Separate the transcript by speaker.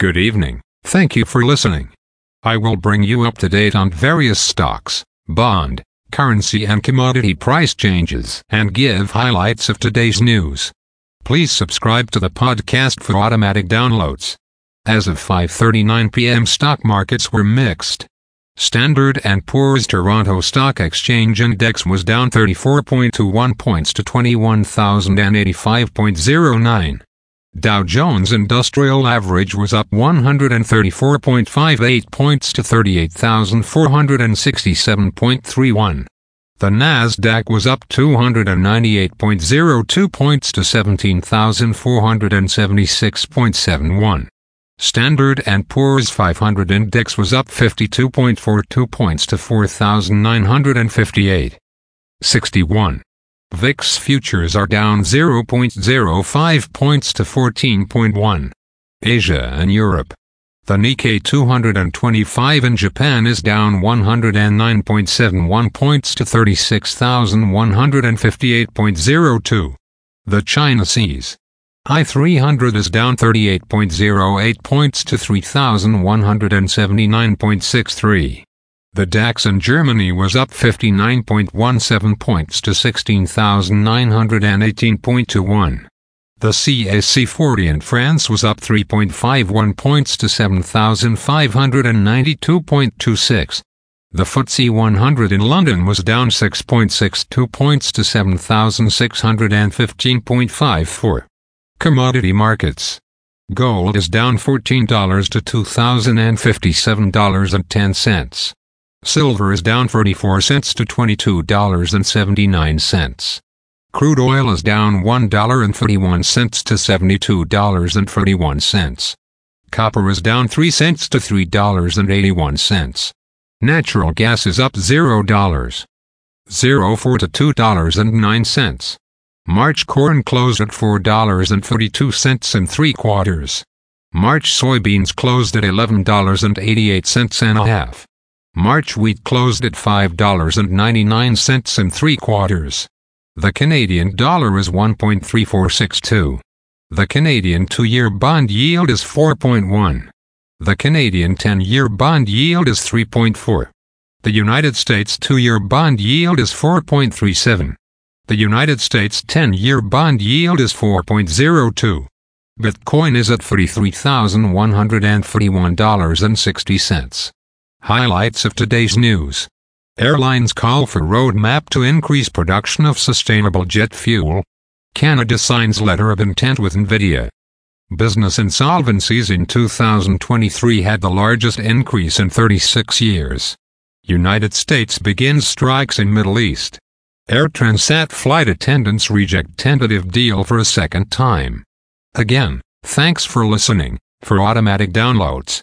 Speaker 1: Good evening. Thank you for listening. I will bring you up to date on various stocks, bond, currency and commodity price changes and give highlights of today's news. Please subscribe to the podcast for automatic downloads. As of 5:39 p.m. stock markets were mixed. Standard & Poor's Toronto Stock Exchange Index was down 34.21 points to 21,085.09. Dow Jones Industrial Average was up 134.58 points to 38,467.31. The Nasdaq was up 298.02 points to 17,476.71. Standard & Poor's 500 index was up 52.42 points to 4,958. 61. VIX futures are down 0.05 points to 14.1. Asia and Europe. The Nikkei 225 in Japan is down 109.71 points to 36,158.02. The China Seas. I 300 is down 38.08 points to 3,179.63. The DAX in Germany was up 59.17 points to 16,918.21. The CAC 40 in France was up 3.51 points to 7,592.26. The FTSE 100 in London was down 6.62 points to 7,615.54. Commodity markets. Gold is down $14 to $2,057.10. Silver is down 44 cents to $22.79. Crude oil is down $1.31 to $72.31. Copper is down 3 cents to $3.81. Natural gas is up $0. 04 to $2.09. March corn closed at $4.42 and 3 quarters. March soybeans closed at $11.88 and a half. March wheat closed at $5.99 and 3 quarters. The Canadian dollar is 1.3462. The Canadian 2-year bond yield is 4.1. The Canadian 10-year bond yield is 3.4. The United States 2-year bond yield is 4.37. The United States 10-year bond yield is 4.02. Bitcoin is at $43,141.60. Highlights of today's news. Airlines call for roadmap to increase production of sustainable jet fuel. Canada signs letter of intent with Nvidia. Business insolvencies in 2023 had the largest increase in 36 years. United States begins strikes in Middle East. Air Transat flight attendants reject tentative deal for a second time. Again, thanks for listening. For automatic downloads,